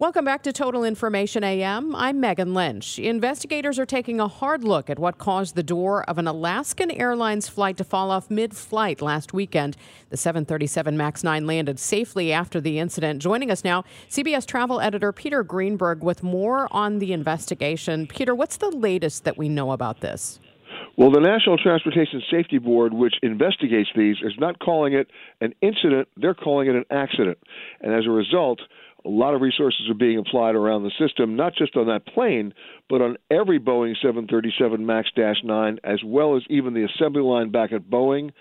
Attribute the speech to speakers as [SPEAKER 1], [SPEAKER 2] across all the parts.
[SPEAKER 1] Welcome back to Total Information AM. I'm Megan Lynch. Investigators are taking a hard look at what caused the door of an Alaskan Airlines flight to fall off mid flight last weekend. The 737 MAX 9 landed safely after the incident. Joining us now, CBS travel editor Peter Greenberg with more on the investigation. Peter, what's the latest that we know about this?
[SPEAKER 2] Well, the National Transportation Safety Board, which investigates these, is not calling it an incident, they're calling it an accident. And as a result, a lot of resources are being applied around the system, not just on that plane, but on every Boeing 737 MAX 9, as well as even the assembly line back at Boeing.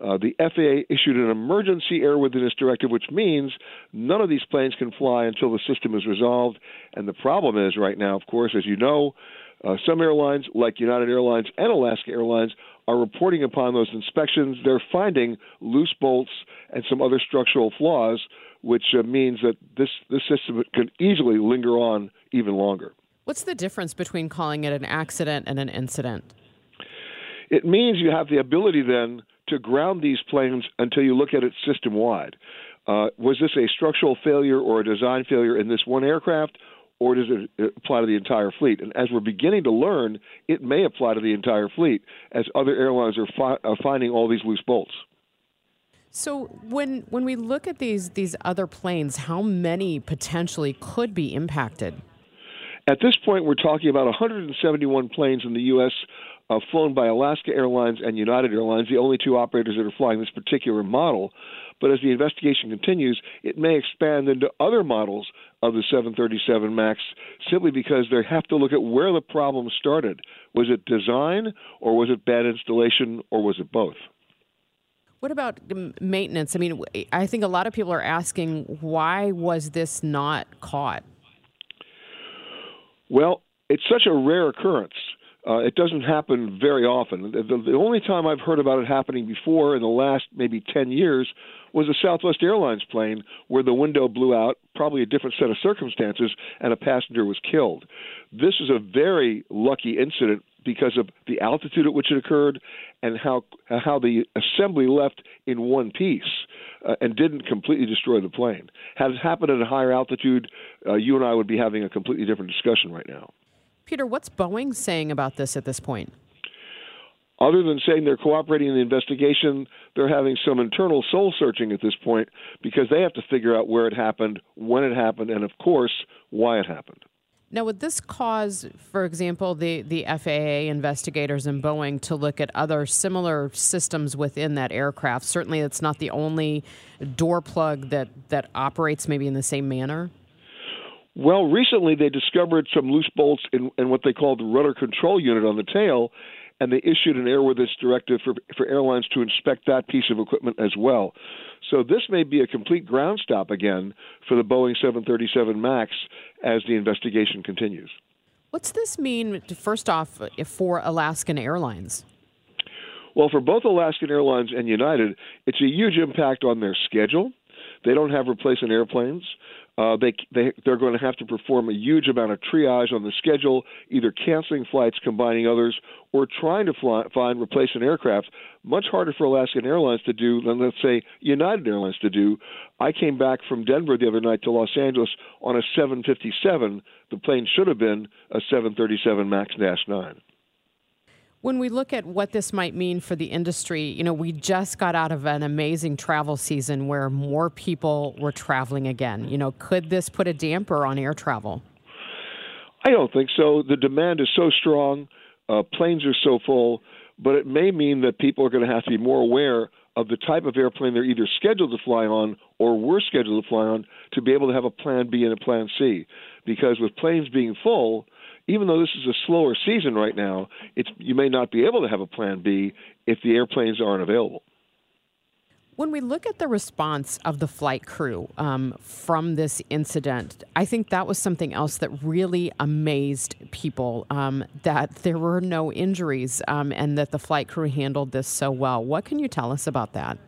[SPEAKER 2] Uh, the FAA issued an emergency airworthiness directive, which means none of these planes can fly until the system is resolved. And the problem is, right now, of course, as you know, uh, some airlines, like United Airlines and Alaska Airlines, are reporting upon those inspections. They're finding loose bolts and some other structural flaws which uh, means that this, this system can easily linger on even longer.
[SPEAKER 1] What's the difference between calling it an accident and an incident?
[SPEAKER 2] It means you have the ability then to ground these planes until you look at it system wide. Uh, was this a structural failure or a design failure in this one aircraft, or does it apply to the entire fleet? And as we're beginning to learn, it may apply to the entire fleet as other airlines are, fi- are finding all these loose bolts.
[SPEAKER 1] So when when we look at these these other planes, how many potentially could be impacted?
[SPEAKER 2] At this point, we're talking about 171 planes in the U.S. Uh, flown by Alaska Airlines and United Airlines, the only two operators that are flying this particular model. But as the investigation continues, it may expand into other models of the 737 MAX simply because they have to look at where the problem started. Was it design, or was it bad installation, or was it both?
[SPEAKER 1] What about maintenance? I mean, I think a lot of people are asking why was this not caught?
[SPEAKER 2] Well, it's such a rare occurrence. Uh, it doesn't happen very often. The, the, only time I've heard about it happening before in the last maybe 10 years was a Southwest Airlines plane where the window blew out, probably a different set of circumstances, and a passenger was killed. This is a very lucky incident because of the altitude at which it occurred and how how the assembly left in one piece uh, and didn't completely destroy the plane. Had it happened at a higher altitude, uh, you and I would be having a completely different discussion right now.
[SPEAKER 1] Peter, what's Boeing saying about this at this point?
[SPEAKER 2] Other than saying they're cooperating in the investigation, they're having some internal soul searching at this point because they have to figure out where it happened, when it happened, and of course, why it happened.
[SPEAKER 1] Now, would this cause, for example, the, the FAA investigators and Boeing to look at other similar systems within that aircraft? Certainly, it's not the only door plug that, that operates maybe in the same manner.
[SPEAKER 2] Well, recently they discovered some loose bolts in, in what they call the rudder control unit on the tail, and they issued an airworthiness directive for, for airlines to inspect that piece of equipment as well. So this may be a complete ground stop again for the Boeing 737 MAX as the investigation continues.
[SPEAKER 1] What's this mean, first off, for Alaskan Airlines?
[SPEAKER 2] Well, for both Alaskan Airlines and United, it's a huge impact on their schedule. They don't have replacement airplanes. Uh, they they they're going to have to perform a huge amount of triage on the schedule, either canceling flights, combining others, or trying to fly, find replacement aircraft. Much harder for Alaskan Airlines to do than let's say United Airlines to do. I came back from Denver the other night to Los Angeles on a 757. The plane should have been a 737 Max 9.
[SPEAKER 1] When we look at what this might mean for the industry, you know, we just got out of an amazing travel season where more people were traveling again. You know, could this put a damper on air travel?
[SPEAKER 2] I don't think so. The demand is so strong, uh, planes are so full, but it may mean that people are going to have to be more aware of the type of airplane they're either scheduled to fly on or were scheduled to fly on to be able to have a plan B and a plan C. Because with planes being full, even though this is a slower season right now, it's you may not be able to have a plan B if the airplanes aren't available.
[SPEAKER 1] When we look at the response of the flight crew um, from this incident, I think that was something else that really amazed people um, that there were no injuries um, and that the flight crew handled this so well. What can you tell us about that?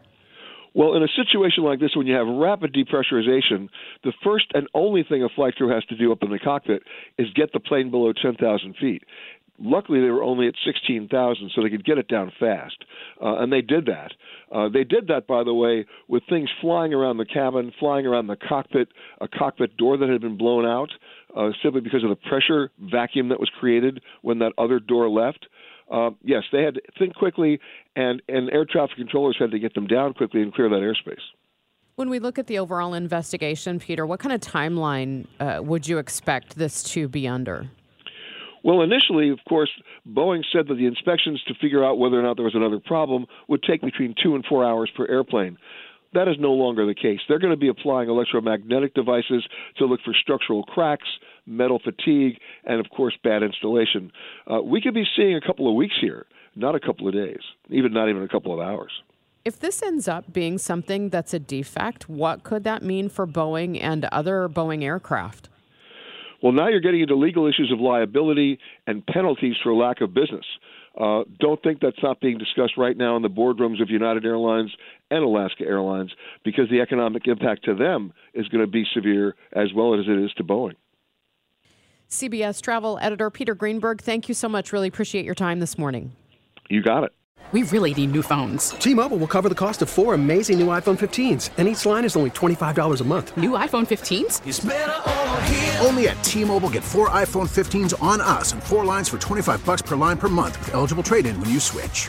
[SPEAKER 2] Well, in a situation like this, when you have rapid depressurization, the first and only thing a flight crew has to do up in the cockpit is get the plane below 10,000 feet. Luckily, they were only at 16,000, so they could get it down fast. Uh, and they did that. Uh, they did that, by the way, with things flying around the cabin, flying around the cockpit, a cockpit door that had been blown out uh, simply because of the pressure vacuum that was created when that other door left. Uh, yes, they had to think quickly, and, and air traffic controllers had to get them down quickly and clear that airspace.
[SPEAKER 1] When we look at the overall investigation, Peter, what kind of timeline uh, would you expect this to be under?
[SPEAKER 2] Well, initially, of course, Boeing said that the inspections to figure out whether or not there was another problem would take between two and four hours per airplane. That is no longer the case. They're going to be applying electromagnetic devices to look for structural cracks, metal fatigue, and, of course, bad installation. Uh, we could be seeing a couple of weeks here, not a couple of days, even not even a couple of hours.
[SPEAKER 1] If this ends up being something that's a defect, what could that mean for Boeing and other Boeing aircraft?
[SPEAKER 2] Well, now you're getting into legal issues of liability and penalties for lack of business. Uh, don't think that's not being discussed right now in the boardrooms of United Airlines and Alaska Airlines because the economic impact to them is going to be severe as well as it is to Boeing.
[SPEAKER 1] CBS travel editor Peter Greenberg, thank you so much. Really appreciate your time this morning.
[SPEAKER 2] You got it.
[SPEAKER 3] We really need new phones.
[SPEAKER 4] T Mobile will cover the cost of four amazing new iPhone 15s, and each line is only $25 a month.
[SPEAKER 3] New iPhone 15s?
[SPEAKER 5] Only at T Mobile get four iPhone 15s on us and four lines for 25 bucks per line per month with eligible trade in when you switch.